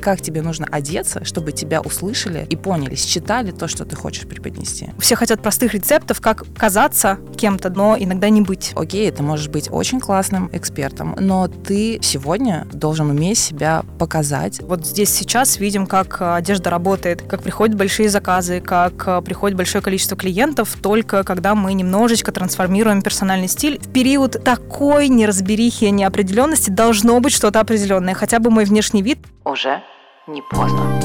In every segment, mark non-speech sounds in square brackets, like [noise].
как тебе нужно одеться, чтобы тебя услышали и поняли, считали то, что ты хочешь преподнести. Все хотят простых рецептов, как казаться кем-то, но иногда не быть. Окей, ты можешь быть очень классным экспертом, но ты сегодня должен уметь себя показать. Вот здесь сейчас видим, как э, одежда работает, как приходят большие заказы, как э, приходит большое количество клиентов, только когда мы немножечко трансформируем персональный стиль. В период такой неразберихи и неопределенности должно быть что-то определенное, хотя бы мой внешний вид. Уже не поздно.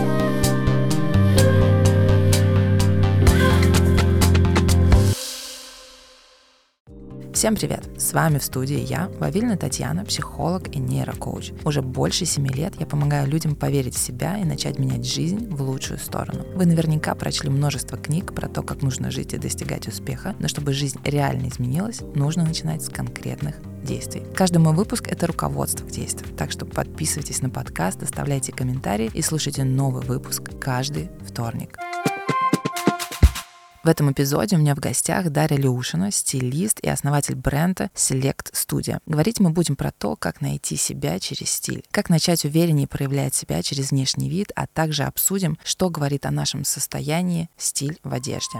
Всем привет! С вами в студии я, Вавильна Татьяна, психолог и нейрокоуч. Уже больше семи лет я помогаю людям поверить в себя и начать менять жизнь в лучшую сторону. Вы наверняка прочли множество книг про то, как нужно жить и достигать успеха, но чтобы жизнь реально изменилась, нужно начинать с конкретных действий. Каждый мой выпуск — это руководство к действию, так что подписывайтесь на подкаст, оставляйте комментарии и слушайте новый выпуск каждый вторник. В этом эпизоде у меня в гостях Дарья Леушина, стилист и основатель бренда Select Studio. Говорить мы будем про то, как найти себя через стиль, как начать увереннее проявлять себя через внешний вид, а также обсудим, что говорит о нашем состоянии стиль в одежде.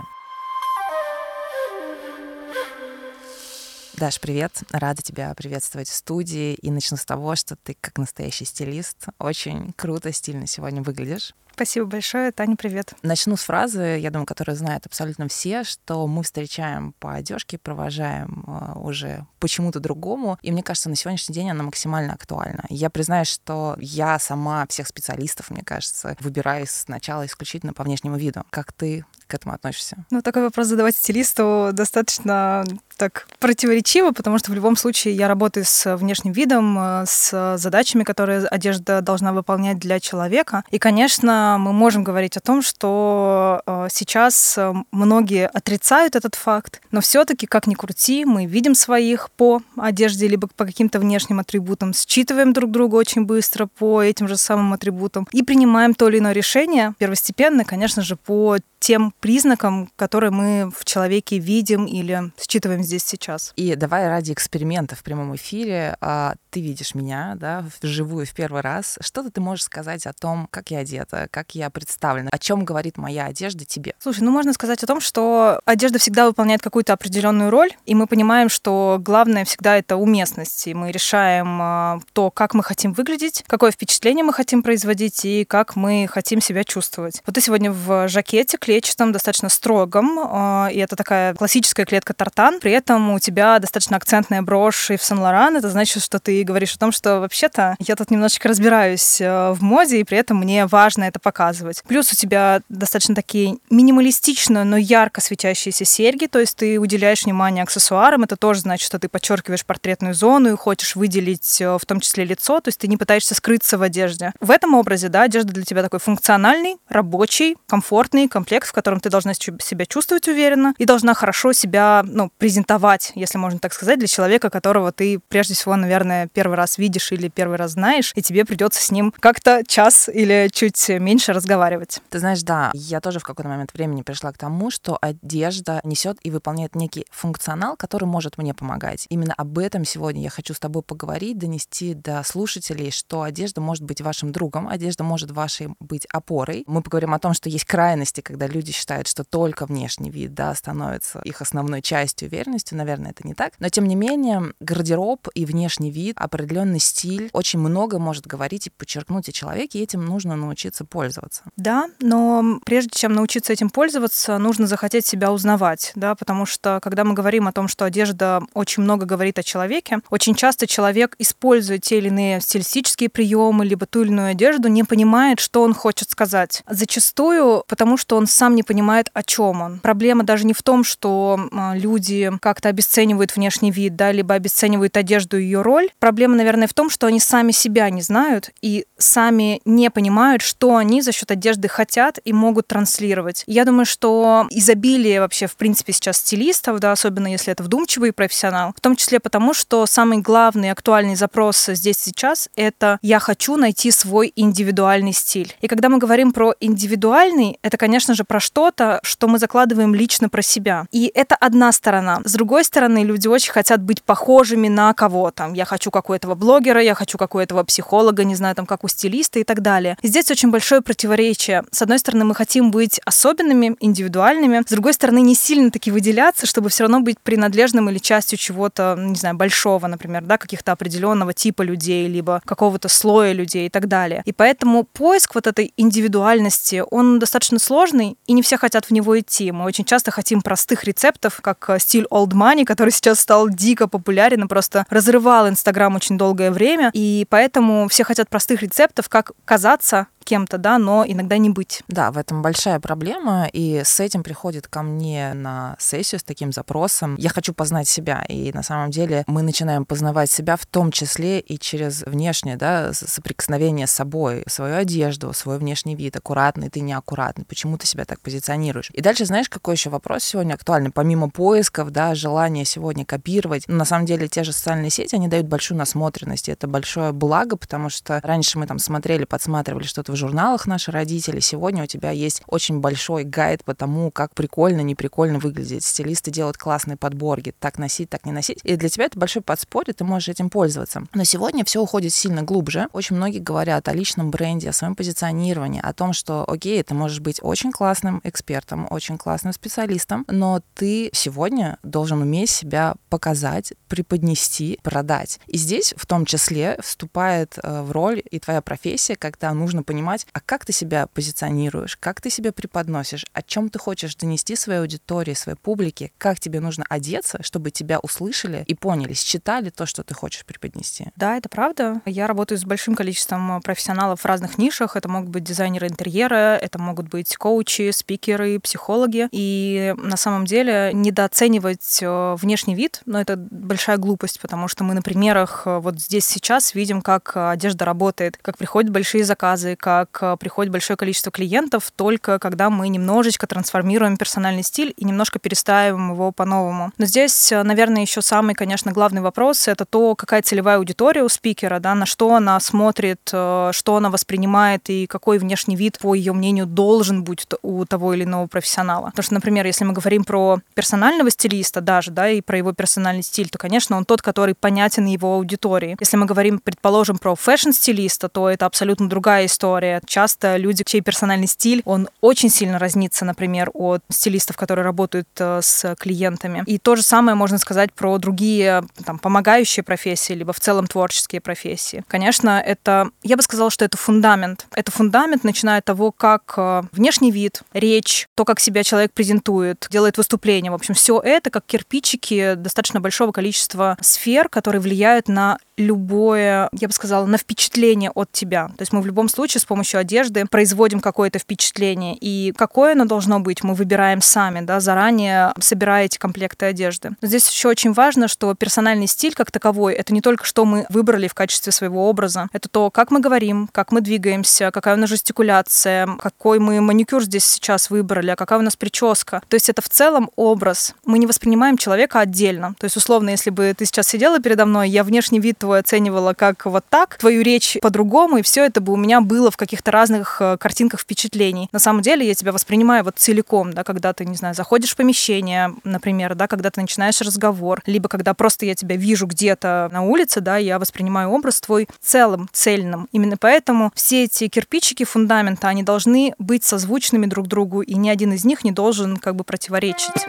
Даш, привет. Рада тебя приветствовать в студии. И начну с того, что ты, как настоящий стилист, очень круто, стильно сегодня выглядишь. Спасибо большое. Таня, привет. Начну с фразы, я думаю, которую знают абсолютно все, что мы встречаем по одежке, провожаем э, уже почему-то другому. И мне кажется, на сегодняшний день она максимально актуальна. Я признаюсь, что я сама всех специалистов, мне кажется, выбираю сначала исключительно по внешнему виду. Как ты к этому относишься? Ну, такой вопрос задавать стилисту достаточно так противоречиво, потому что в любом случае я работаю с внешним видом, э, с задачами, которые одежда должна выполнять для человека. И, конечно, мы можем говорить о том, что э, сейчас э, многие отрицают этот факт, но все-таки, как ни крути, мы видим своих по одежде либо по каким-то внешним атрибутам, считываем друг друга очень быстро по этим же самым атрибутам и принимаем то или иное решение первостепенно, конечно же, по тем признакам, которые мы в человеке видим или считываем здесь сейчас. И давай ради эксперимента в прямом эфире. А, ты видишь меня, да, вживую в первый раз. Что ты можешь сказать о том, как я одета, как я представлена, о чем говорит моя одежда тебе? Слушай, ну можно сказать о том, что одежда всегда выполняет какую-то определенную роль, и мы понимаем, что главное всегда это уместность, и мы решаем а, то, как мы хотим выглядеть, какое впечатление мы хотим производить и как мы хотим себя чувствовать. Вот ты сегодня в жакете, клетчатом, достаточно строгом, а, и это такая классическая клетка тартан. При этом у тебя достаточно акцентная брошь и в Сен-Лоран. Это значит, что ты говоришь о том, что вообще-то я тут немножечко разбираюсь а, в моде, и при этом мне важно это показывать. Плюс у тебя достаточно такие минималистично, но ярко светящиеся серьги, то есть ты уделяешь внимание аксессуарам. Это тоже значит, что ты подчеркиваешь портретную зону и хочешь выделить а, в том числе лицо, то есть ты не пытаешься скрыться в одежде. В этом образе, да, одежда для тебя такой функциональный, рабочий, комфортный комплект в котором ты должна себя чувствовать уверенно и должна хорошо себя ну, презентовать, если можно так сказать, для человека, которого ты прежде всего, наверное, первый раз видишь или первый раз знаешь, и тебе придется с ним как-то час или чуть меньше разговаривать. Ты знаешь, да, я тоже в какой-то момент времени пришла к тому, что одежда несет и выполняет некий функционал, который может мне помогать. Именно об этом сегодня я хочу с тобой поговорить, донести до слушателей, что одежда может быть вашим другом, одежда может вашей быть опорой. Мы поговорим о том, что есть крайности, когда люди считают, что только внешний вид, да, становится их основной частью уверенности. Наверное, это не так. Но, тем не менее, гардероб и внешний вид, определенный стиль очень много может говорить и подчеркнуть о человеке, и этим нужно научиться пользоваться. Да, но прежде чем научиться этим пользоваться, нужно захотеть себя узнавать, да, потому что, когда мы говорим о том, что одежда очень много говорит о человеке, очень часто человек использует те или иные стилистические приемы, либо ту или иную одежду, не понимает, что он хочет сказать. Зачастую, потому что он сам не понимает, о чем он. Проблема даже не в том, что люди как-то обесценивают внешний вид, да, либо обесценивают одежду и ее роль. Проблема, наверное, в том, что они сами себя не знают и сами не понимают, что они за счет одежды хотят и могут транслировать. Я думаю, что изобилие вообще, в принципе, сейчас стилистов, да, особенно если это вдумчивый профессионал, в том числе потому, что самый главный актуальный запрос здесь сейчас — это «я хочу найти свой индивидуальный стиль». И когда мы говорим про индивидуальный, это, конечно же, про что-то, что мы закладываем лично про себя. И это одна сторона. С другой стороны, люди очень хотят быть похожими на кого-то. Я хочу как у этого блогера, я хочу как у этого психолога, не знаю, там, как у стилиста и так далее. Здесь очень большое противоречие. С одной стороны, мы хотим быть особенными, индивидуальными. С другой стороны, не сильно таки выделяться, чтобы все равно быть принадлежным или частью чего-то, не знаю, большого, например, да, каких-то определенного типа людей, либо какого-то слоя людей и так далее. И поэтому поиск вот этой индивидуальности, он достаточно сложный, и не все хотят в него идти. Мы очень часто хотим простых рецептов, как э, стиль old money, который сейчас стал дико популярен и просто разрывал Инстаграм очень долгое время. И поэтому все хотят простых рецептов, как казаться кем-то, да, но иногда не быть. Да, в этом большая проблема, и с этим приходит ко мне на сессию с таким запросом. Я хочу познать себя, и на самом деле мы начинаем познавать себя в том числе и через внешнее, да, соприкосновение с собой, свою одежду, свой внешний вид, аккуратный ты, неаккуратный, почему ты себя так позиционируешь. И дальше знаешь, какой еще вопрос сегодня актуальный? Помимо поисков, да, желания сегодня копировать, ну, на самом деле те же социальные сети, они дают большую насмотренность, и это большое благо, потому что раньше мы там смотрели, подсматривали что-то журналах наши родители. Сегодня у тебя есть очень большой гайд по тому, как прикольно, неприкольно выглядеть. Стилисты делают классные подборки, так носить, так не носить. И для тебя это большой подспорье, ты можешь этим пользоваться. Но сегодня все уходит сильно глубже. Очень многие говорят о личном бренде, о своем позиционировании, о том, что, окей, ты можешь быть очень классным экспертом, очень классным специалистом, но ты сегодня должен уметь себя показать, преподнести, продать. И здесь в том числе вступает э, в роль и твоя профессия, когда нужно понимать, понимать, а как ты себя позиционируешь, как ты себя преподносишь, о чем ты хочешь донести своей аудитории, своей публике, как тебе нужно одеться, чтобы тебя услышали и поняли, считали то, что ты хочешь преподнести. Да, это правда. Я работаю с большим количеством профессионалов в разных нишах. Это могут быть дизайнеры интерьера, это могут быть коучи, спикеры, психологи. И на самом деле недооценивать э, внешний вид, но ну, это большая глупость, потому что мы на примерах э, вот здесь сейчас видим, как одежда работает, как приходят большие заказы, как как э, приходит большое количество клиентов только когда мы немножечко трансформируем персональный стиль и немножко перестраиваем его по-новому. Но здесь, э, наверное, еще самый, конечно, главный вопрос — это то, какая целевая аудитория у спикера, да, на что она смотрит, э, что она воспринимает и какой внешний вид, по ее мнению, должен быть у того или иного профессионала. Потому что, например, если мы говорим про персонального стилиста даже, да, и про его персональный стиль, то, конечно, он тот, который понятен его аудитории. Если мы говорим, предположим, про fashion -стилиста, то это абсолютно другая история история. Часто люди, чей персональный стиль, он очень сильно разнится, например, от стилистов, которые работают э, с клиентами. И то же самое можно сказать про другие там, помогающие профессии, либо в целом творческие профессии. Конечно, это, я бы сказала, что это фундамент. Это фундамент, начиная от того, как э, внешний вид, речь, то, как себя человек презентует, делает выступление. В общем, все это как кирпичики достаточно большого количества сфер, которые влияют на любое, я бы сказала, на впечатление от тебя. То есть мы в любом случае с помощью одежды производим какое-то впечатление. И какое оно должно быть, мы выбираем сами, да, заранее собирая эти комплекты одежды. Но здесь еще очень важно, что персональный стиль как таковой — это не только что мы выбрали в качестве своего образа, это то, как мы говорим, как мы двигаемся, какая у нас жестикуляция, какой мы маникюр здесь сейчас выбрали, а какая у нас прическа. То есть это в целом образ. Мы не воспринимаем человека отдельно. То есть, условно, если бы ты сейчас сидела передо мной, я внешний вид твой оценивала как вот так, твою речь по-другому, и все это бы у меня было в каких-то разных э, картинках впечатлений. На самом деле я тебя воспринимаю вот целиком, да, когда ты, не знаю, заходишь в помещение, например, да, когда ты начинаешь разговор, либо когда просто я тебя вижу где-то на улице, да, я воспринимаю образ твой целым, цельным. Именно поэтому все эти кирпичики фундамента, они должны быть созвучными друг другу, и ни один из них не должен как бы противоречить.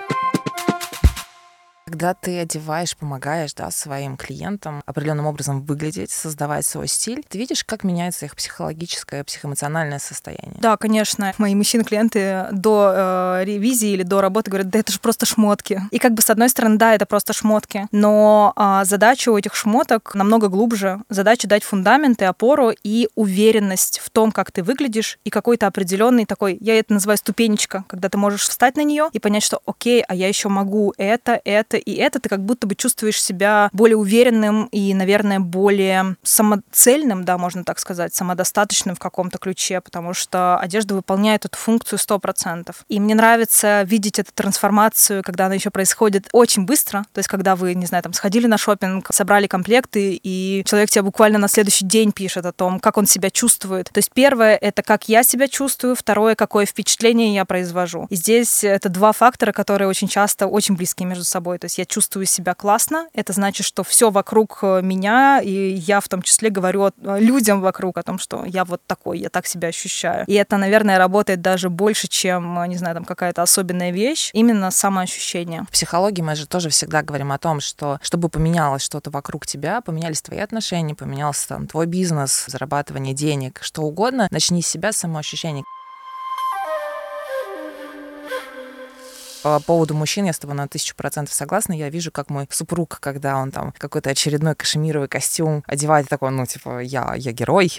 Когда ты одеваешь, помогаешь да, своим клиентам определенным образом выглядеть, создавать свой стиль, ты видишь, как меняется их психологическое, психоэмоциональное состояние. Да, конечно. Мои мужчины-клиенты до э, ревизии или до работы говорят, да это же просто шмотки. И как бы с одной стороны, да, это просто шмотки, но э, задача у этих шмоток намного глубже. Задача дать фундамент и опору и уверенность в том, как ты выглядишь, и какой-то определенный такой, я это называю ступенечка, когда ты можешь встать на нее и понять, что окей, а я еще могу это, это это и это, ты как будто бы чувствуешь себя более уверенным и, наверное, более самоцельным, да, можно так сказать, самодостаточным в каком-то ключе, потому что одежда выполняет эту функцию 100%. И мне нравится видеть эту трансформацию, когда она еще происходит очень быстро, то есть когда вы, не знаю, там сходили на шопинг, собрали комплекты, и человек тебе буквально на следующий день пишет о том, как он себя чувствует. То есть первое — это как я себя чувствую, второе — какое впечатление я произвожу. И здесь это два фактора, которые очень часто очень близкие между собой. То есть я чувствую себя классно, это значит, что все вокруг э, меня, и я в том числе говорю людям вокруг о том, что я вот такой, я так себя ощущаю. И это, наверное, работает даже больше, чем, не знаю, там какая-то особенная вещь, именно самоощущение. В психологии мы же тоже всегда говорим о том, что чтобы поменялось что-то вокруг тебя, поменялись твои отношения, поменялся там твой бизнес, зарабатывание денег, что угодно, начни с себя, с по поводу мужчин я с тобой на тысячу процентов согласна. Я вижу, как мой супруг, когда он там какой-то очередной кашемировый костюм одевает, такой, ну, типа, я, я герой,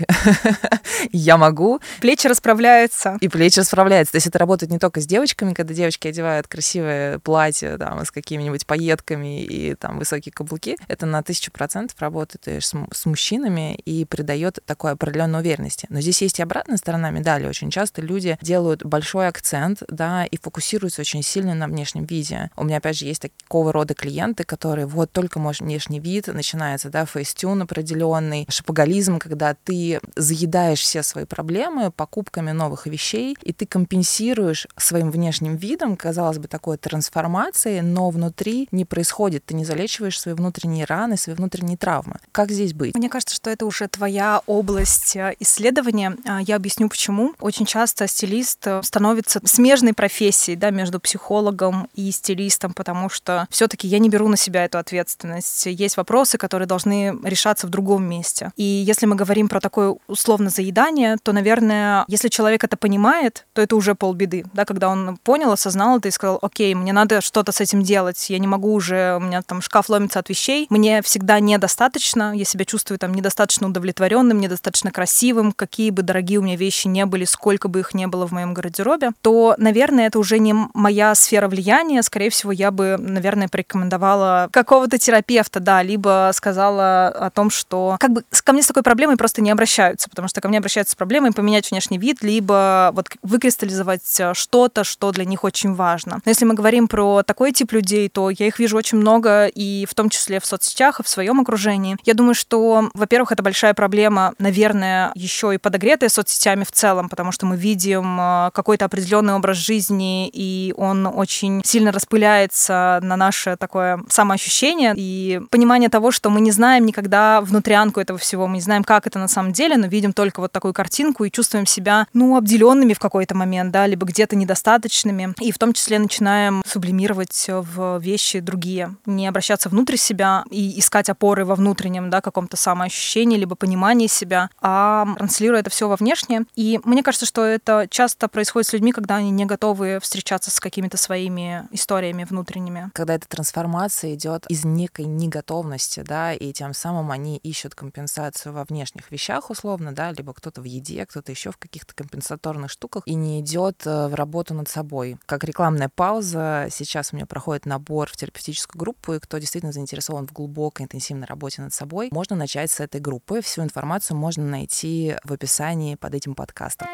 [laughs] я могу. Плечи расправляются. И плечи расправляются. То есть это работает не только с девочками, когда девочки одевают красивое платье там, с какими-нибудь пайетками и там высокие каблуки. Это на тысячу процентов работает и с, с мужчинами и придает такой определенной уверенности. Но здесь есть и обратная сторона медали. Очень часто люди делают большой акцент, да, и фокусируются очень сильно на внешнем виде. У меня, опять же, есть такого рода клиенты, которые вот только может внешний вид, начинается, да, фейстюн определенный, шапоголизм, когда ты заедаешь все свои проблемы покупками новых вещей, и ты компенсируешь своим внешним видом, казалось бы, такой трансформации, но внутри не происходит, ты не залечиваешь свои внутренние раны, свои внутренние травмы. Как здесь быть? Мне кажется, что это уже твоя область э, исследования. А, я объясню, почему. Очень часто стилист э, становится смежной профессией да, между психологом психологом и стилистом, потому что все-таки я не беру на себя эту ответственность. Есть вопросы, которые должны решаться в другом месте. И если мы говорим про такое условно заедание, то, наверное, если человек это понимает, то это уже полбеды. Да, когда он понял, осознал это и сказал, окей, мне надо что-то с этим делать, я не могу уже, у меня там шкаф ломится от вещей, мне всегда недостаточно, я себя чувствую там недостаточно удовлетворенным, недостаточно красивым, какие бы дорогие у меня вещи не были, сколько бы их не было в моем гардеробе, то, наверное, это уже не моя сфера сфера влияния, скорее всего, я бы, наверное, порекомендовала какого-то терапевта, да, либо сказала о том, что как бы ко мне с такой проблемой просто не обращаются, потому что ко мне обращаются с проблемой поменять внешний вид, либо вот выкристаллизовать э, что-то, что для них очень важно. Но если мы говорим про такой тип людей, то я их вижу очень много, и в том числе в соцсетях, и в своем окружении. Я думаю, что, во-первых, это большая проблема, наверное, еще и подогретая соцсетями в целом, потому что мы видим э, какой-то определенный образ жизни, и он очень сильно распыляется на наше такое самоощущение и понимание того, что мы не знаем никогда внутрянку этого всего, мы не знаем, как это на самом деле, но видим только вот такую картинку и чувствуем себя, ну, обделенными в какой-то момент, да, либо где-то недостаточными, и в том числе начинаем сублимировать в вещи другие, не обращаться внутрь себя и искать опоры во внутреннем, да, каком-то самоощущении, либо понимании себя, а транслируя это все во внешнее. И мне кажется, что это часто происходит с людьми, когда они не готовы встречаться с какими-то своими историями внутренними. Когда эта трансформация идет из некой неготовности, да, и тем самым они ищут компенсацию во внешних вещах, условно, да, либо кто-то в еде, кто-то еще в каких-то компенсаторных штуках, и не идет э, в работу над собой. Как рекламная пауза, сейчас у меня проходит набор в терапевтическую группу, и кто действительно заинтересован в глубокой, интенсивной работе над собой, можно начать с этой группы. Всю информацию можно найти в описании под этим подкастом.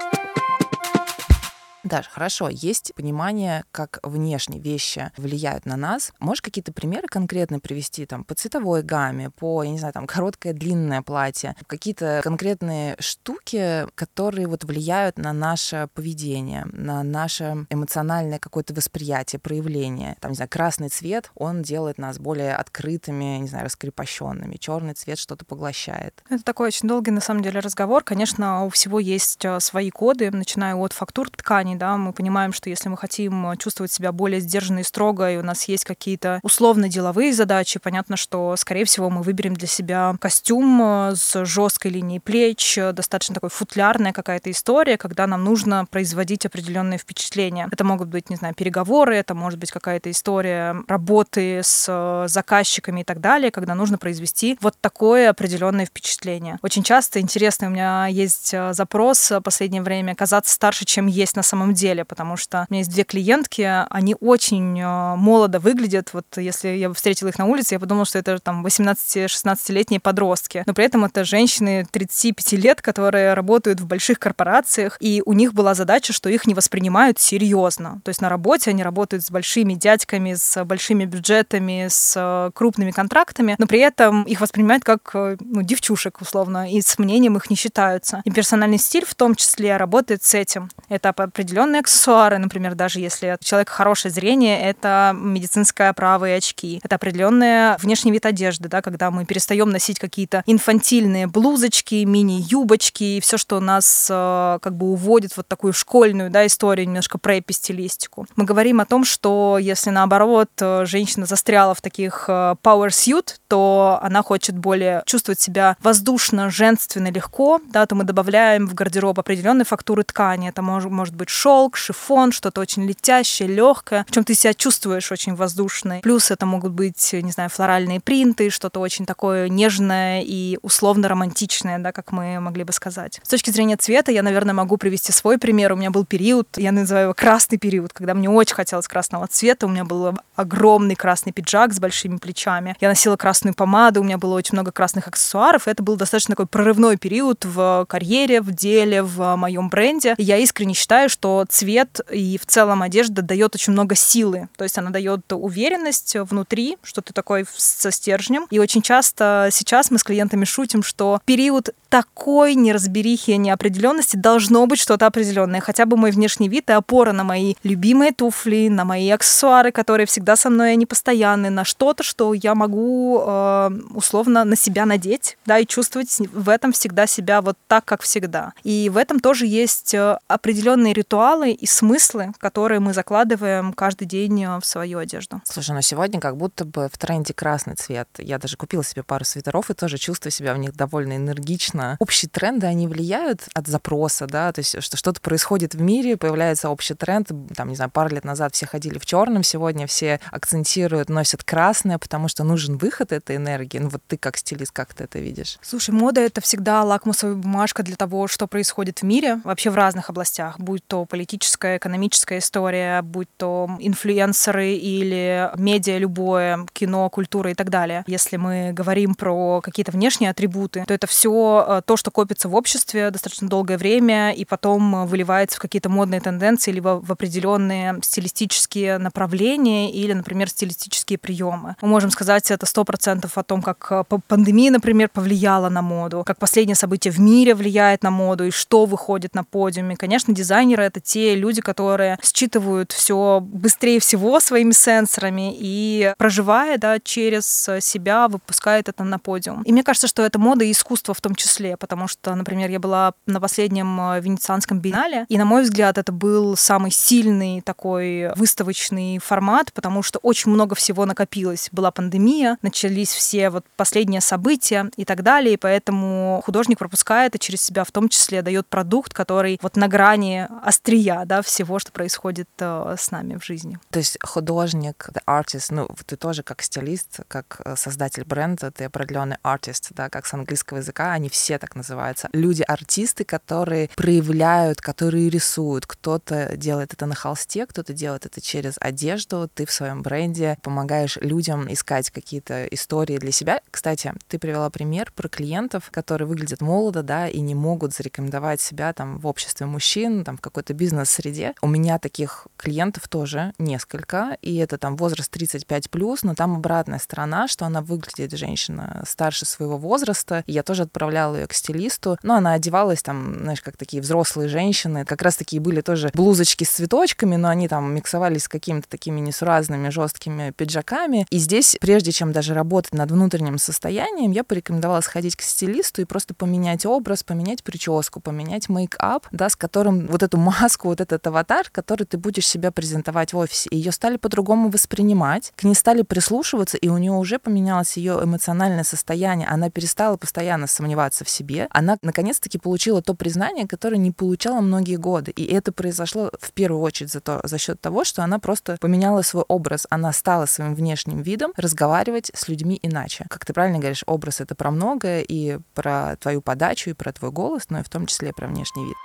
Даша, хорошо, есть понимание, как внешние вещи влияют на нас. Можешь какие-то примеры конкретно привести там по цветовой гамме, по, я не знаю, там короткое, длинное платье, какие-то конкретные штуки, которые вот влияют на наше поведение, на наше эмоциональное какое-то восприятие, проявление. Там, не знаю, красный цвет, он делает нас более открытыми, не знаю, раскрепощенными. Черный цвет что-то поглощает. Это такой очень долгий, на самом деле, разговор. Конечно, у всего есть э, свои коды, начиная от фактур ткани, компаний, да, мы понимаем, что если мы хотим э, чувствовать себя более сдержанно и строго, и у нас есть какие-то условно-деловые задачи, понятно, что, скорее всего, мы выберем для себя костюм э, с жесткой линией плеч, э, достаточно такой футлярная какая-то история, когда нам нужно производить определенные впечатления. Это могут быть, не знаю, переговоры, это может быть какая-то история работы с заказчиками и так далее, когда нужно произвести вот такое определенное впечатление. Очень часто интересно, у меня есть запрос в последнее время казаться старше, чем есть на самом самом деле, потому что у меня есть две клиентки, они очень э, молодо выглядят. Вот если я встретила их на улице, я подумала, что это там 18-16-летние подростки. Но при этом это женщины 35 лет, которые работают в больших корпорациях, и у них была задача, что их не воспринимают серьезно. То есть на работе они работают с большими дядьками, с большими бюджетами, с э, крупными контрактами, но при этом их воспринимают как э, ну, девчушек, условно, и с мнением их не считаются. И персональный стиль в том числе работает с этим. Это определенные аксессуары, например, даже если у человека хорошее зрение, это медицинское оправа и очки. Это определенный внешний вид одежды, да, когда мы перестаем носить какие-то инфантильные блузочки, мини-юбочки и все, что нас э, как бы уводит вот такую школьную да, историю, немножко прэпи-стилистику. Мы говорим о том, что если наоборот э, женщина застряла в таких э, power suit, то она хочет более чувствовать себя воздушно, женственно, легко, да, то мы добавляем в гардероб определенные фактуры ткани. Это может, может быть шелк, шифон, что-то очень летящее, легкое, в чем ты себя чувствуешь очень воздушно. Плюс это могут быть, не знаю, флоральные принты, что-то очень такое нежное и условно романтичное, да, как мы могли бы сказать. С точки зрения цвета я, наверное, могу привести свой пример. У меня был период, я называю его красный период, когда мне очень хотелось красного цвета. У меня был огромный красный пиджак с большими плечами. Я носила красную помаду, у меня было очень много красных аксессуаров. Это был достаточно такой прорывной период в карьере, в деле, в моем бренде. И я искренне считаю, что цвет и в целом одежда дает очень много силы. То есть она дает уверенность внутри, что ты такой со стержнем. И очень часто сейчас мы с клиентами шутим, что период такой неразберихи и неопределенности должно быть что-то определенное. Хотя бы мой внешний вид и опора на мои любимые туфли, на мои аксессуары, которые всегда со мной, они постоянные, на что-то, что я могу э, условно на себя надеть, да, и чувствовать в этом всегда себя вот так, как всегда. И в этом тоже есть э, определенные ритуалы и смыслы, которые мы закладываем каждый день э, в свою одежду. Слушай, ну сегодня как будто бы в тренде красный цвет. Я даже купила себе пару свитеров и тоже чувствую себя в них довольно энергично, конечно, общие тренды, они влияют от запроса, да, то есть что что-то происходит в мире, появляется общий тренд, там, не знаю, пару лет назад все ходили в черном, сегодня все акцентируют, носят красное, потому что нужен выход этой энергии. Ну вот ты как стилист, как ты это видишь? Слушай, мода — это всегда лакмусовая бумажка для того, что происходит в мире, вообще в разных областях, будь то политическая, экономическая история, будь то инфлюенсеры или медиа любое, кино, культура и так далее. Если мы говорим про какие-то внешние атрибуты, то это все Э, то, что копится в обществе достаточно долгое время и потом э, выливается в какие-то модные тенденции либо в определенные стилистические направления или, например, стилистические приемы. Мы можем сказать это сто процентов о том, как э, пандемия, например, повлияла на моду, как последнее событие в мире влияет на моду и что выходит на подиуме. Конечно, дизайнеры — это те люди, которые считывают все быстрее всего своими сенсорами и, проживая да, через себя, выпускают это на подиум. И мне кажется, что это мода и искусство в том числе числе, потому что, например, я была на последнем э, венецианском биеннале, и, на мой взгляд, это был самый сильный такой выставочный формат, потому что очень много всего накопилось. Была пандемия, начались все вот последние события и так далее, и поэтому художник пропускает и через себя в том числе дает продукт, который вот на грани острия, да, всего, что происходит э, с нами в жизни. То есть художник, artist, ну, ты тоже как стилист, как э, создатель бренда, ты определенный артист, да, как с английского языка, они все все так называются. Люди-артисты, которые проявляют, которые рисуют. Кто-то делает это на холсте, кто-то делает это через одежду. Ты в своем бренде помогаешь людям искать какие-то истории для себя. Кстати, ты привела пример про клиентов, которые выглядят молодо, да, и не могут зарекомендовать себя там в обществе мужчин, там в какой-то бизнес-среде. У меня таких клиентов тоже несколько, и это там возраст 35 плюс, но там обратная сторона, что она выглядит женщина старше своего возраста. Я тоже отправляла отправила ее к стилисту. Но она одевалась там, знаешь, как такие взрослые женщины. Как раз такие были тоже блузочки с цветочками, но они там миксовались с какими-то такими несуразными жесткими пиджаками. И здесь, прежде чем даже работать над внутренним состоянием, я порекомендовала сходить к стилисту и просто поменять образ, поменять прическу, поменять мейкап, да, с которым вот эту маску, вот этот аватар, который ты будешь себя презентовать в офисе. И ее стали по-другому воспринимать, к ней стали прислушиваться, и у нее уже поменялось ее эмоциональное состояние. Она перестала постоянно сомневаться в себе, она наконец-таки получила то признание, которое не получала многие годы. И это произошло в первую очередь за, то, за счет того, что она просто поменяла свой образ, она стала своим внешним видом разговаривать с людьми иначе. Как ты правильно говоришь, образ это про многое, и про твою подачу, и про твой голос, но и в том числе про внешний вид.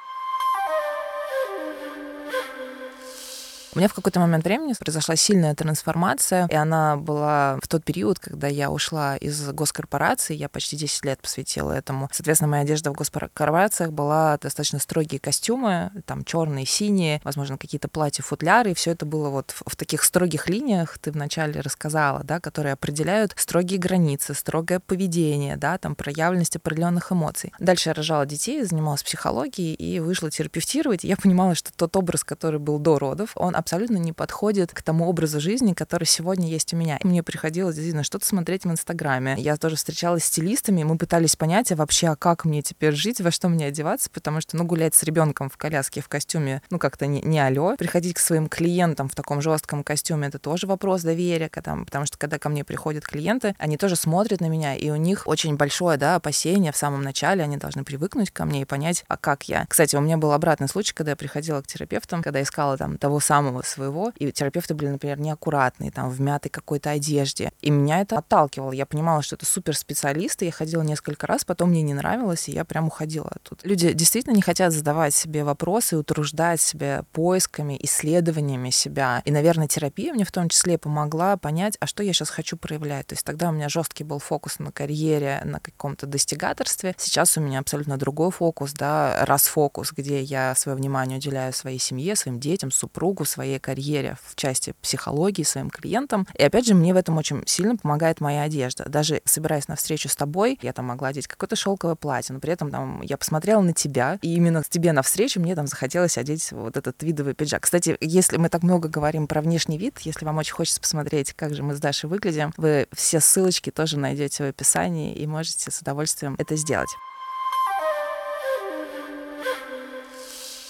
У меня в какой-то момент времени произошла сильная трансформация, и она была в тот период, когда я ушла из госкорпорации, я почти 10 лет посвятила этому. Соответственно, моя одежда в госкорпорациях была достаточно строгие костюмы, там черные, синие, возможно, какие-то платья, футляры, и все это было вот в, в таких строгих линиях, ты вначале рассказала, да, которые определяют строгие границы, строгое поведение, да, там проявленность определенных эмоций. Дальше я рожала детей, занималась психологией и вышла терапевтировать, и я понимала, что тот образ, который был до родов, он абсолютно не подходит к тому образу жизни, который сегодня есть у меня. Мне приходилось действительно что-то смотреть в Инстаграме. Я тоже встречалась с стилистами, мы пытались понять, а вообще, а как мне теперь жить, во что мне одеваться, потому что, ну, гулять с ребенком в коляске, в костюме, ну, как-то не, не алё. Приходить к своим клиентам в таком жестком костюме, это тоже вопрос доверия, там, потому что когда ко мне приходят клиенты, они тоже смотрят на меня, и у них очень большое, да, опасение в самом начале, они должны привыкнуть ко мне и понять, а как я. Кстати, у меня был обратный случай, когда я приходила к терапевтам, когда искала там того самого своего своего, и терапевты были, например, неаккуратные, там, в мятой какой-то одежде. И меня это отталкивало. Я понимала, что это суперспециалисты, я ходила несколько раз, потом мне не нравилось, и я прям уходила оттуда. Люди действительно не хотят задавать себе вопросы, утруждать себя поисками, исследованиями себя. И, наверное, терапия мне в том числе помогла понять, а что я сейчас хочу проявлять. То есть тогда у меня жесткий был фокус на карьере, на каком-то достигаторстве. Сейчас у меня абсолютно другой фокус, да, расфокус, где я свое внимание уделяю своей семье, своим детям, супругу, своей карьере в части психологии своим клиентам. И опять же, мне в этом очень сильно помогает моя одежда. Даже собираясь на встречу с тобой, я там могла одеть какое-то шелковое платье, но при этом там я посмотрела на тебя, и именно с тебе навстречу мне там захотелось одеть вот этот видовый пиджак. Кстати, если мы так много говорим про внешний вид, если вам очень хочется посмотреть, как же мы с Дашей выглядим, вы все ссылочки тоже найдете в описании и можете с удовольствием это сделать.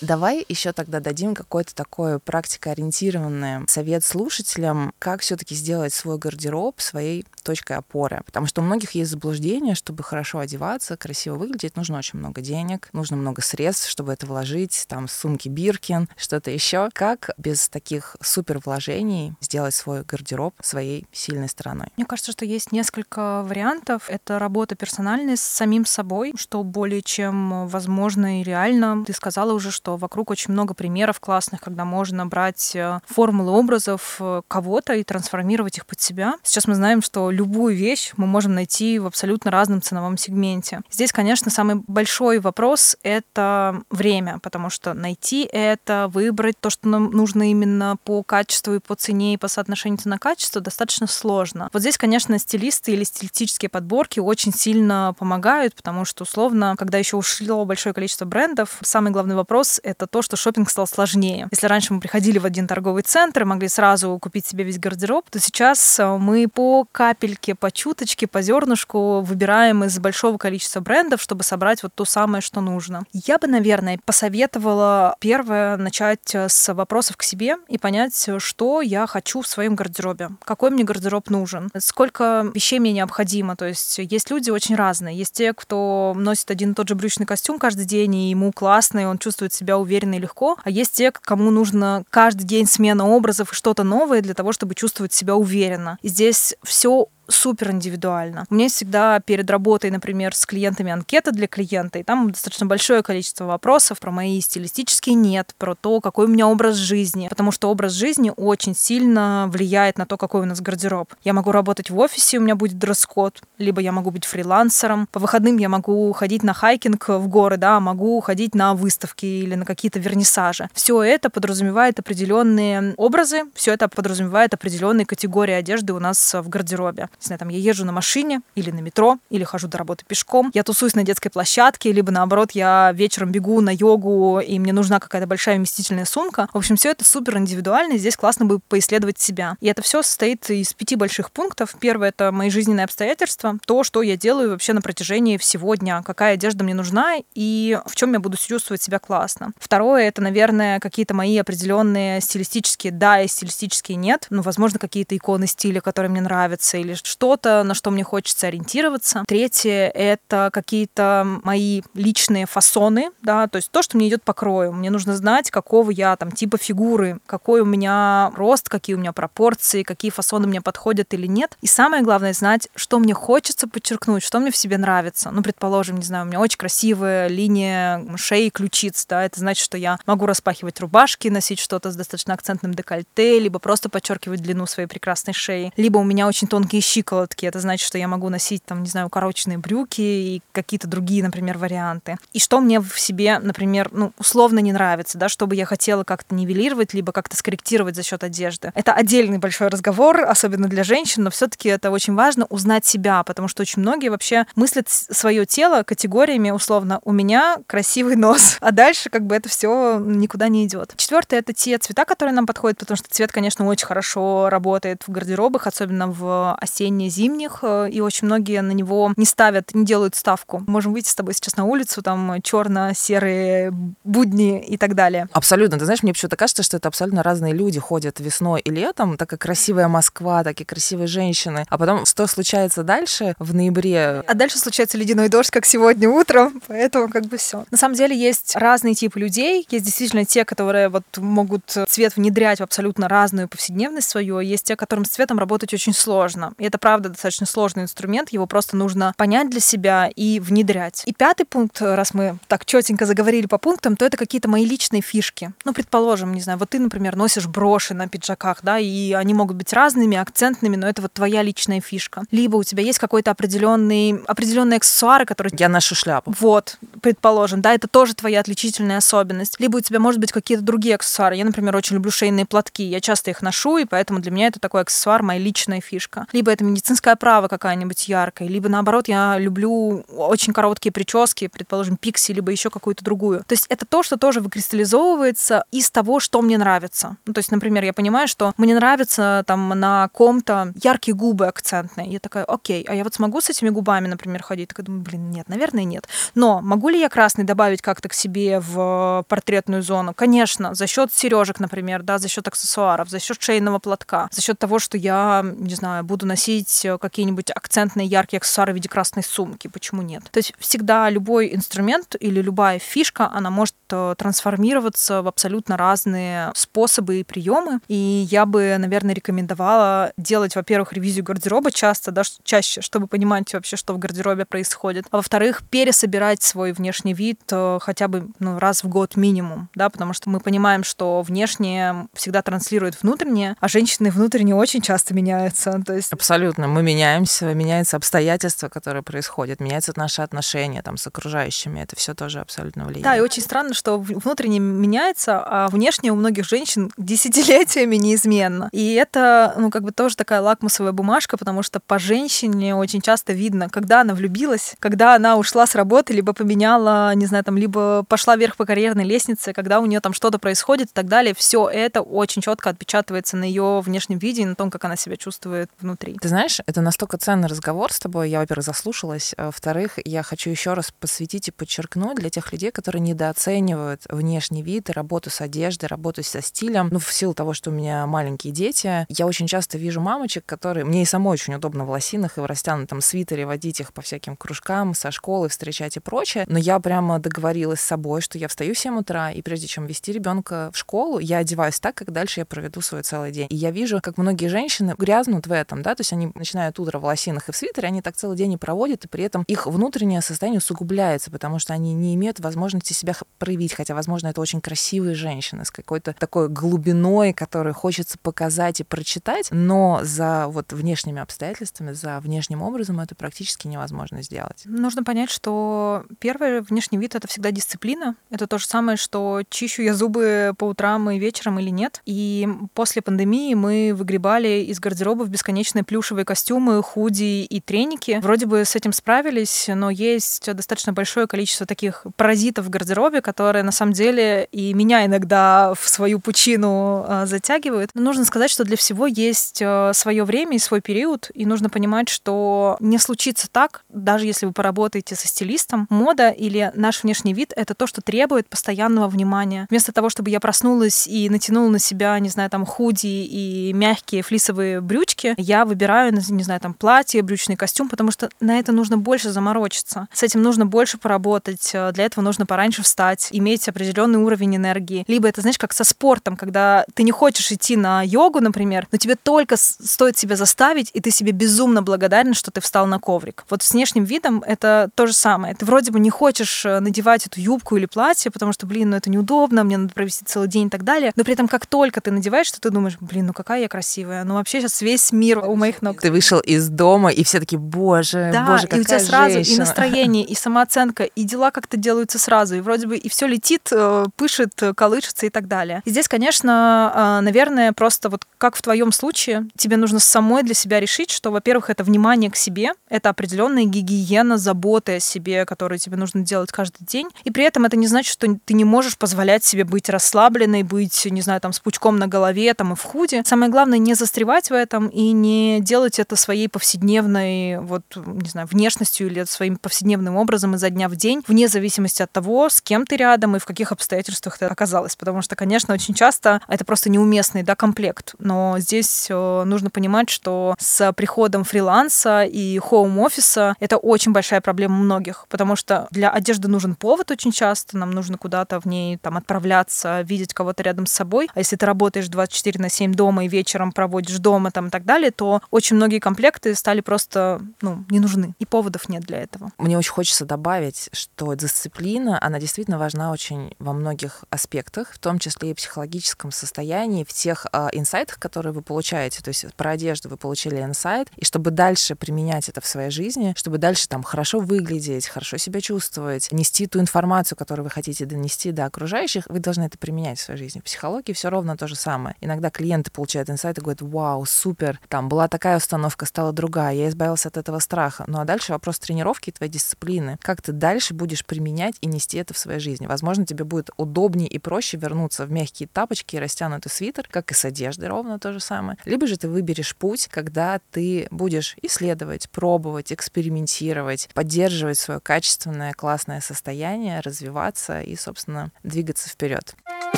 Давай еще тогда дадим какой-то такой практикоориентированный совет слушателям, как все-таки сделать свой гардероб своей точкой опоры. Потому что у многих есть заблуждение, чтобы хорошо одеваться, красиво выглядеть, нужно очень много денег, нужно много средств, чтобы это вложить, там сумки Биркин, что-то еще. Как без таких супер вложений сделать свой гардероб своей сильной стороной? Мне кажется, что есть несколько вариантов. Это работа персональная с самим собой, что более чем возможно и реально. Ты сказала уже, что вокруг очень много примеров классных, когда можно брать э, формулы образов э, кого-то и трансформировать их под себя. Сейчас мы знаем, что любую вещь мы можем найти в абсолютно разном ценовом сегменте. Здесь, конечно, самый большой вопрос — это время, потому что найти это, выбрать то, что нам нужно именно по качеству и по цене и по соотношению цена-качество достаточно сложно. Вот здесь, конечно, стилисты или стилистические подборки очень сильно помогают, потому что, условно, когда еще ушло большое количество брендов, самый главный вопрос — это то, что шопинг стал сложнее. Если раньше мы приходили в один торговый центр и могли сразу купить себе весь гардероб, то сейчас э, мы по капельке, по чуточке, по зернышку выбираем из большого количества брендов, чтобы собрать вот то самое, что нужно. Я бы, наверное, посоветовала первое начать с вопросов к себе и понять, что я хочу в своем гардеробе, какой мне гардероб нужен, сколько вещей мне необходимо. То есть есть люди очень разные. Есть те, кто носит один и тот же брючный костюм каждый день, и ему классно, и он чувствует себя уверенно и легко. А есть те, кому нужно каждый день смена образов и что-то новое для того, чтобы чувствовать себя уверенно. И здесь все супер индивидуально. У меня всегда перед работой, например, с клиентами анкета для клиента, и там достаточно большое количество вопросов про мои стилистические нет, про то, какой у меня образ жизни, потому что образ жизни очень сильно влияет на то, какой у нас гардероб. Я могу работать в офисе, у меня будет дресс-код, либо я могу быть фрилансером. По выходным я могу ходить на хайкинг в горы, да, могу ходить на выставки или на какие-то вернисажи. Все это подразумевает определенные образы, все это подразумевает определенные категории одежды у нас в гардеробе не знаю, там я езжу на машине или на метро, или хожу до работы пешком, я тусуюсь на детской площадке, либо наоборот, я вечером бегу на йогу, и мне нужна какая-то большая вместительная сумка. В общем, все это супер индивидуально, и здесь классно бы поисследовать себя. И это все состоит из пяти больших пунктов. Первое — это мои жизненные обстоятельства, то, что я делаю вообще на протяжении всего дня, какая одежда мне нужна и в чем я буду чувствовать себя классно. Второе — это, наверное, какие-то мои определенные стилистические да и стилистические нет, ну, возможно, какие-то иконы стиля, которые мне нравятся, или что-то, на что мне хочется ориентироваться. Третье — это какие-то мои личные фасоны, да, то есть то, что мне идет по крою. Мне нужно знать, какого я там типа фигуры, какой у меня рост, какие у меня пропорции, какие фасоны мне подходят или нет. И самое главное знать, что мне хочется подчеркнуть, что мне в себе нравится. Ну, предположим, не знаю, у меня очень красивая линия шеи и ключиц, да, это значит, что я могу распахивать рубашки, носить что-то с достаточно акцентным декольте, либо просто подчеркивать длину своей прекрасной шеи. Либо у меня очень тонкие щиколотки, это значит, что я могу носить там, не знаю, укороченные брюки и какие-то другие, например, варианты. И что мне в себе, например, ну, условно не нравится, да, чтобы я хотела как-то нивелировать, либо как-то скорректировать за счет одежды. Это отдельный большой разговор, особенно для женщин, но все-таки это очень важно узнать себя, потому что очень многие вообще мыслят свое тело категориями условно у меня красивый нос, [laughs] а дальше как бы это все никуда не идет. Четвертое это те цвета, которые нам подходят, потому что цвет, конечно, очень хорошо работает в гардеробах, особенно в осенне-зимних, и очень многие на него не ставят, не делают ставку. Можем выйти с тобой сейчас на улицу, там черно-серые будни и так далее. Абсолютно. Ты знаешь, мне почему-то кажется, что это абсолютно разные люди ходят весной и летом, так как красивая Москва, так и красивые женщины. А потом, что случается дальше в ноябре? А дальше случается ледяной дождь, как сегодня утром, [laughs] поэтому как бы все. На самом деле есть разные типы людей. Есть действительно те, которые вот могут цвет внедрять в абсолютно разную повседневность свою. Есть те, которым с цветом работать очень сложно. И это правда достаточно сложный инструмент. Его просто нужно понять для себя и внедрять. И пятый пункт, раз мы так четенько заговорили по пунктам, то это какие-то мои личные фишки. Ну, предположим, не знаю, вот ты, например, носишь броши на пиджаках, да, и они могут быть разными, акцентными, но это вот твоя личная фишка. Либо у тебя есть какой-то определенный, определенные аксессуары, которые... Я ношу шляпу. Вот, предположим, да, это тоже твоя отличительная особенность. Либо у тебя, может быть, какие-то другие аксессуары. Я, например, очень люблю шейные платки. Я часто их ношу, и поэтому для меня это такой аксессуар, моя личная фишка. Либо это медицинская права какая-нибудь яркая, либо наоборот, я люблю очень короткие прически, предположим, пикси, либо еще какую-то другую. То есть это то, что тоже выкристаллизовывается из того, что мне нравится. Ну, то есть, например, я понимаю, что мне нравится там на ком-то яркие губы акцентные. Я такая, окей, а я вот смогу с этими губами, например, ходить? Так думаю, блин, нет, наверное, нет. Но могу ли я красный добавить как-то к себе в портретную зону? Конечно, за счет сережек, например, да, за счет аксессуаров, за счет шейного платка, за счет того, что я, не знаю, буду носить какие-нибудь акцентные яркие аксессуары в виде красной сумки. Почему нет? То есть всегда любой инструмент или любая фишка, она может э, трансформироваться в абсолютно разные способы и приемы. И я бы, наверное, рекомендовала делать, во-первых, ревизию гардероба часто, да, чаще, чтобы понимать вообще, что в гардеробе происходит. А во-вторых, пересобирать свой внешний вид э, хотя бы ну, раз в год минимум, да, потому что мы понимаем, что внешнее всегда транслирует внутреннее, а женщины внутренне очень часто меняются. То есть... Абсолютно. Мы меняемся, меняются обстоятельства, которые происходят, меняются наши отношения там, с окружающими. Это все тоже абсолютно влияет. Да, и очень странно, что внутренне меняется, а внешне у многих женщин [laughs] десятилетиями неизменно. И это, ну, как бы тоже такая лакмусовая бумажка, потому что по женщине очень часто видно, когда она влюбилась, когда она ушла с работы, либо поменяла, не знаю, там, либо пошла вверх по карьерной лестнице, когда у нее там что-то происходит и так далее. Все это очень четко отпечатывается на ее внешнем виде и на том, как она себя чувствует внутри. Ты знаешь, это настолько ценный разговор с тобой. Я, во-первых, заслушалась. А во-вторых, я хочу еще раз посвятить и подчеркнуть для тех людей, которые недооценивают внешний вид работу с одеждой, работу со стилем. Ну, в силу того, что у меня маленькие дети, я очень часто вижу мамочек, которые... Мне и самой очень удобно в лосинах и в растянутом свитере водить их по всяким кружкам, со школы встречать и прочее. Но я прямо договорилась с собой, что я встаю в 7 утра, и прежде чем вести ребенка в школу, я одеваюсь так, как дальше я проведу свой целый день. И я вижу, как многие женщины грязнут в этом, да, то есть они начинают утро в лосинах и в свитере, они так целый день и проводят, и при этом их внутреннее состояние усугубляется, потому что они не имеют возможности себя проявить, хотя, возможно, это очень красивые женщины с какой-то такой глубиной, которую хочется показать и прочитать, но за вот внешними обстоятельствами, за внешним образом это практически невозможно сделать. Нужно понять, что первый внешний вид — это всегда дисциплина. Это то же самое, что чищу я зубы по утрам и вечером или нет. И после пандемии мы выгребали из гардеробов бесконечные плюшевые костюмы, худи и треники. Вроде бы с этим справились, но есть достаточно большое количество таких паразитов в гардеробе, которые которые на самом деле и меня иногда в свою пучину э, затягивают. Но нужно сказать, что для всего есть э, свое время и свой период, и нужно понимать, что не случится так, даже если вы поработаете со стилистом. Мода или наш внешний вид — это то, что требует постоянного внимания. Вместо того, чтобы я проснулась и натянула на себя, не знаю, там, худи и мягкие флисовые брючки, я выбираю, не знаю, там, платье, брючный костюм, потому что на это нужно больше заморочиться. С этим нужно больше поработать. Для этого нужно пораньше встать, иметь определенный уровень энергии. Либо это, знаешь, как со спортом, когда ты не хочешь идти на йогу, например, но тебе только стоит себя заставить, и ты себе безумно благодарен, что ты встал на коврик. Вот с внешним видом это то же самое. Ты вроде бы не хочешь э, надевать эту юбку или платье, потому что, блин, ну это неудобно, мне надо провести целый день и так далее. Но при этом, как только ты надеваешь, что ты думаешь, блин, ну какая я красивая. Ну вообще сейчас весь мир у моих ног. Ты вышел из дома, и все таки боже, да, боже, какая и у тебя сразу женщина. и настроение, и самооценка, и дела как-то делаются сразу, и вроде бы и все летит, э, пышет, колышется и так далее. И здесь, конечно, э, наверное, просто вот как в твоем случае, тебе нужно самой для себя решить, что, во-первых, это внимание к себе, это определенная гигиена, забота о себе, которую тебе нужно делать каждый день. И при этом это не значит, что ты не можешь позволять себе быть расслабленной, быть, не знаю, там, с пучком на голове, там, и в худе. Самое главное, не застревать в этом и не делать это своей повседневной, вот, не знаю, внешностью или своим повседневным образом изо дня в день, вне зависимости от того, с кем ты рядом и в каких обстоятельствах ты оказалась. Потому что, конечно, очень часто это просто неуместный, да, комплект. Но здесь э, нужно понимать, что с приходом фриланса и хоум-офиса это очень большая проблема многих, потому что для одежды нужен повод очень часто, нам нужно куда-то в ней там отправляться, видеть кого-то рядом с собой. А если ты работаешь 24 на 7 дома и вечером проводишь дома там и так далее, то очень многие комплекты стали просто ну, не нужны, и поводов нет для этого. Мне очень хочется добавить, что дисциплина, она действительно важна очень во многих аспектах, в том числе и в психологическом состоянии, в тех э, инсайтах, которые вы получаете. То есть про одежду вы получили инсайт, и чтобы дальше применять это в своей жизни, чтобы дальше там хорошо выглядеть, хорошо себя чувствовать, нести ту информацию, которую вы хотите донести до окружающих, вы должны это применять в своей жизни. В психологии все ровно то же самое. Иногда клиенты получают инсайт и говорят, вау, супер, там была такая установка, стала другая, я избавился от этого страха. Ну а дальше вопрос тренировки и твоей дисциплины. Как ты дальше будешь применять и нести это в своей жизни? Возможно, тебе будет удобнее и проще вернуться в мягкие тапочки и растянутый свитер, как и с одеждой ровно то же самое. Либо же ты выберешь путь, когда ты будешь исследовать, пробовать, экспериментировать, поддерживать свое качественное, классное состояние, развиваться и, собственно, двигаться вперед.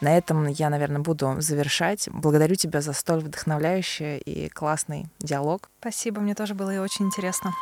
На этом я, наверное, буду завершать. Благодарю тебя за столь вдохновляющий и классный диалог. Спасибо, мне тоже было очень интересно.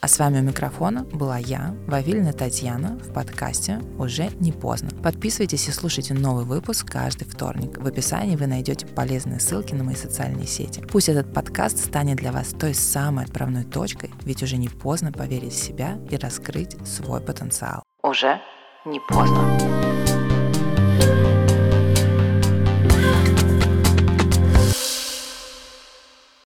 А с вами у микрофона была я, Вавильна Татьяна, в подкасте «Уже не поздно». Подписывайтесь и слушайте новый выпуск каждый вторник. В описании вы найдете полезные ссылки на мои социальные сети. Пусть этот подкаст станет для вас той самой отправной точкой, ведь уже не поздно поверить в себя и раскрыть свой потенциал. Уже не поздно.